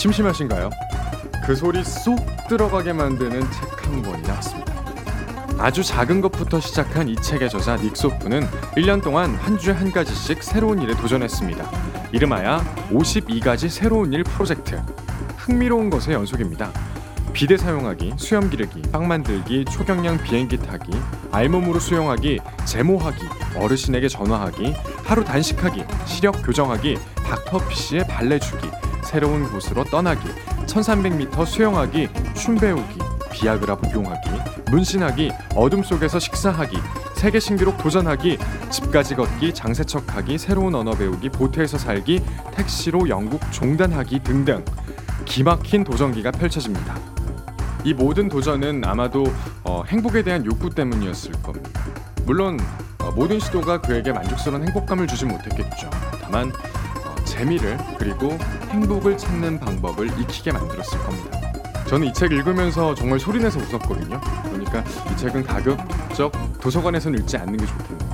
심심하신가요? 그 소리 쏙 들어가게 만드는 책 한 권이 나왔습니다. 아주 작은 것부터 시작한 이 책의 저자 닉소프는 1년 동안 한 주에 한 가지씩 새로운 일에 도전했습니다. 이름하여 52가지 새로운 일 프로젝트. 흥미로운 것의 연속입니다. 비대 사용하기, 수염 기르기, 빵 만들기, 초경량 비행기 타기, 알몸으로 수영하기, 제모하기, 어르신에게 전화하기, 하루 단식하기, 시력 교정하기, 닥터피쉬의 발레 주기, 새로운 곳으로 떠나기, 1300m 수영하기, 춤 배우기, 비아그라 복용하기, 문신하기, 어둠 속에서 식사하기, 세계 신기록 도전하기, 집까지 걷기, 장세척하기, 새로운 언어 배우기, 보트에서 살기, 택시로 영국 종단하기 등등 기막힌 도전기가 펼쳐집니다. 이 모든 도전은 아마도 어, 행복에 대한 욕구 때문이었을 겁니다. 물론 어, 모든 시도가 그에게 만족스러운 행복감을 주지 못했겠죠. 다만 어, 재미를 그리고 행복을 찾는 방법을 익히게 만들었을 겁니다. 저는 이 책 읽으면서 정말 소리내서 웃었거든요. 그러니까 이 책은 가급적 도서관에서는 읽지 않는 게 좋겠네요.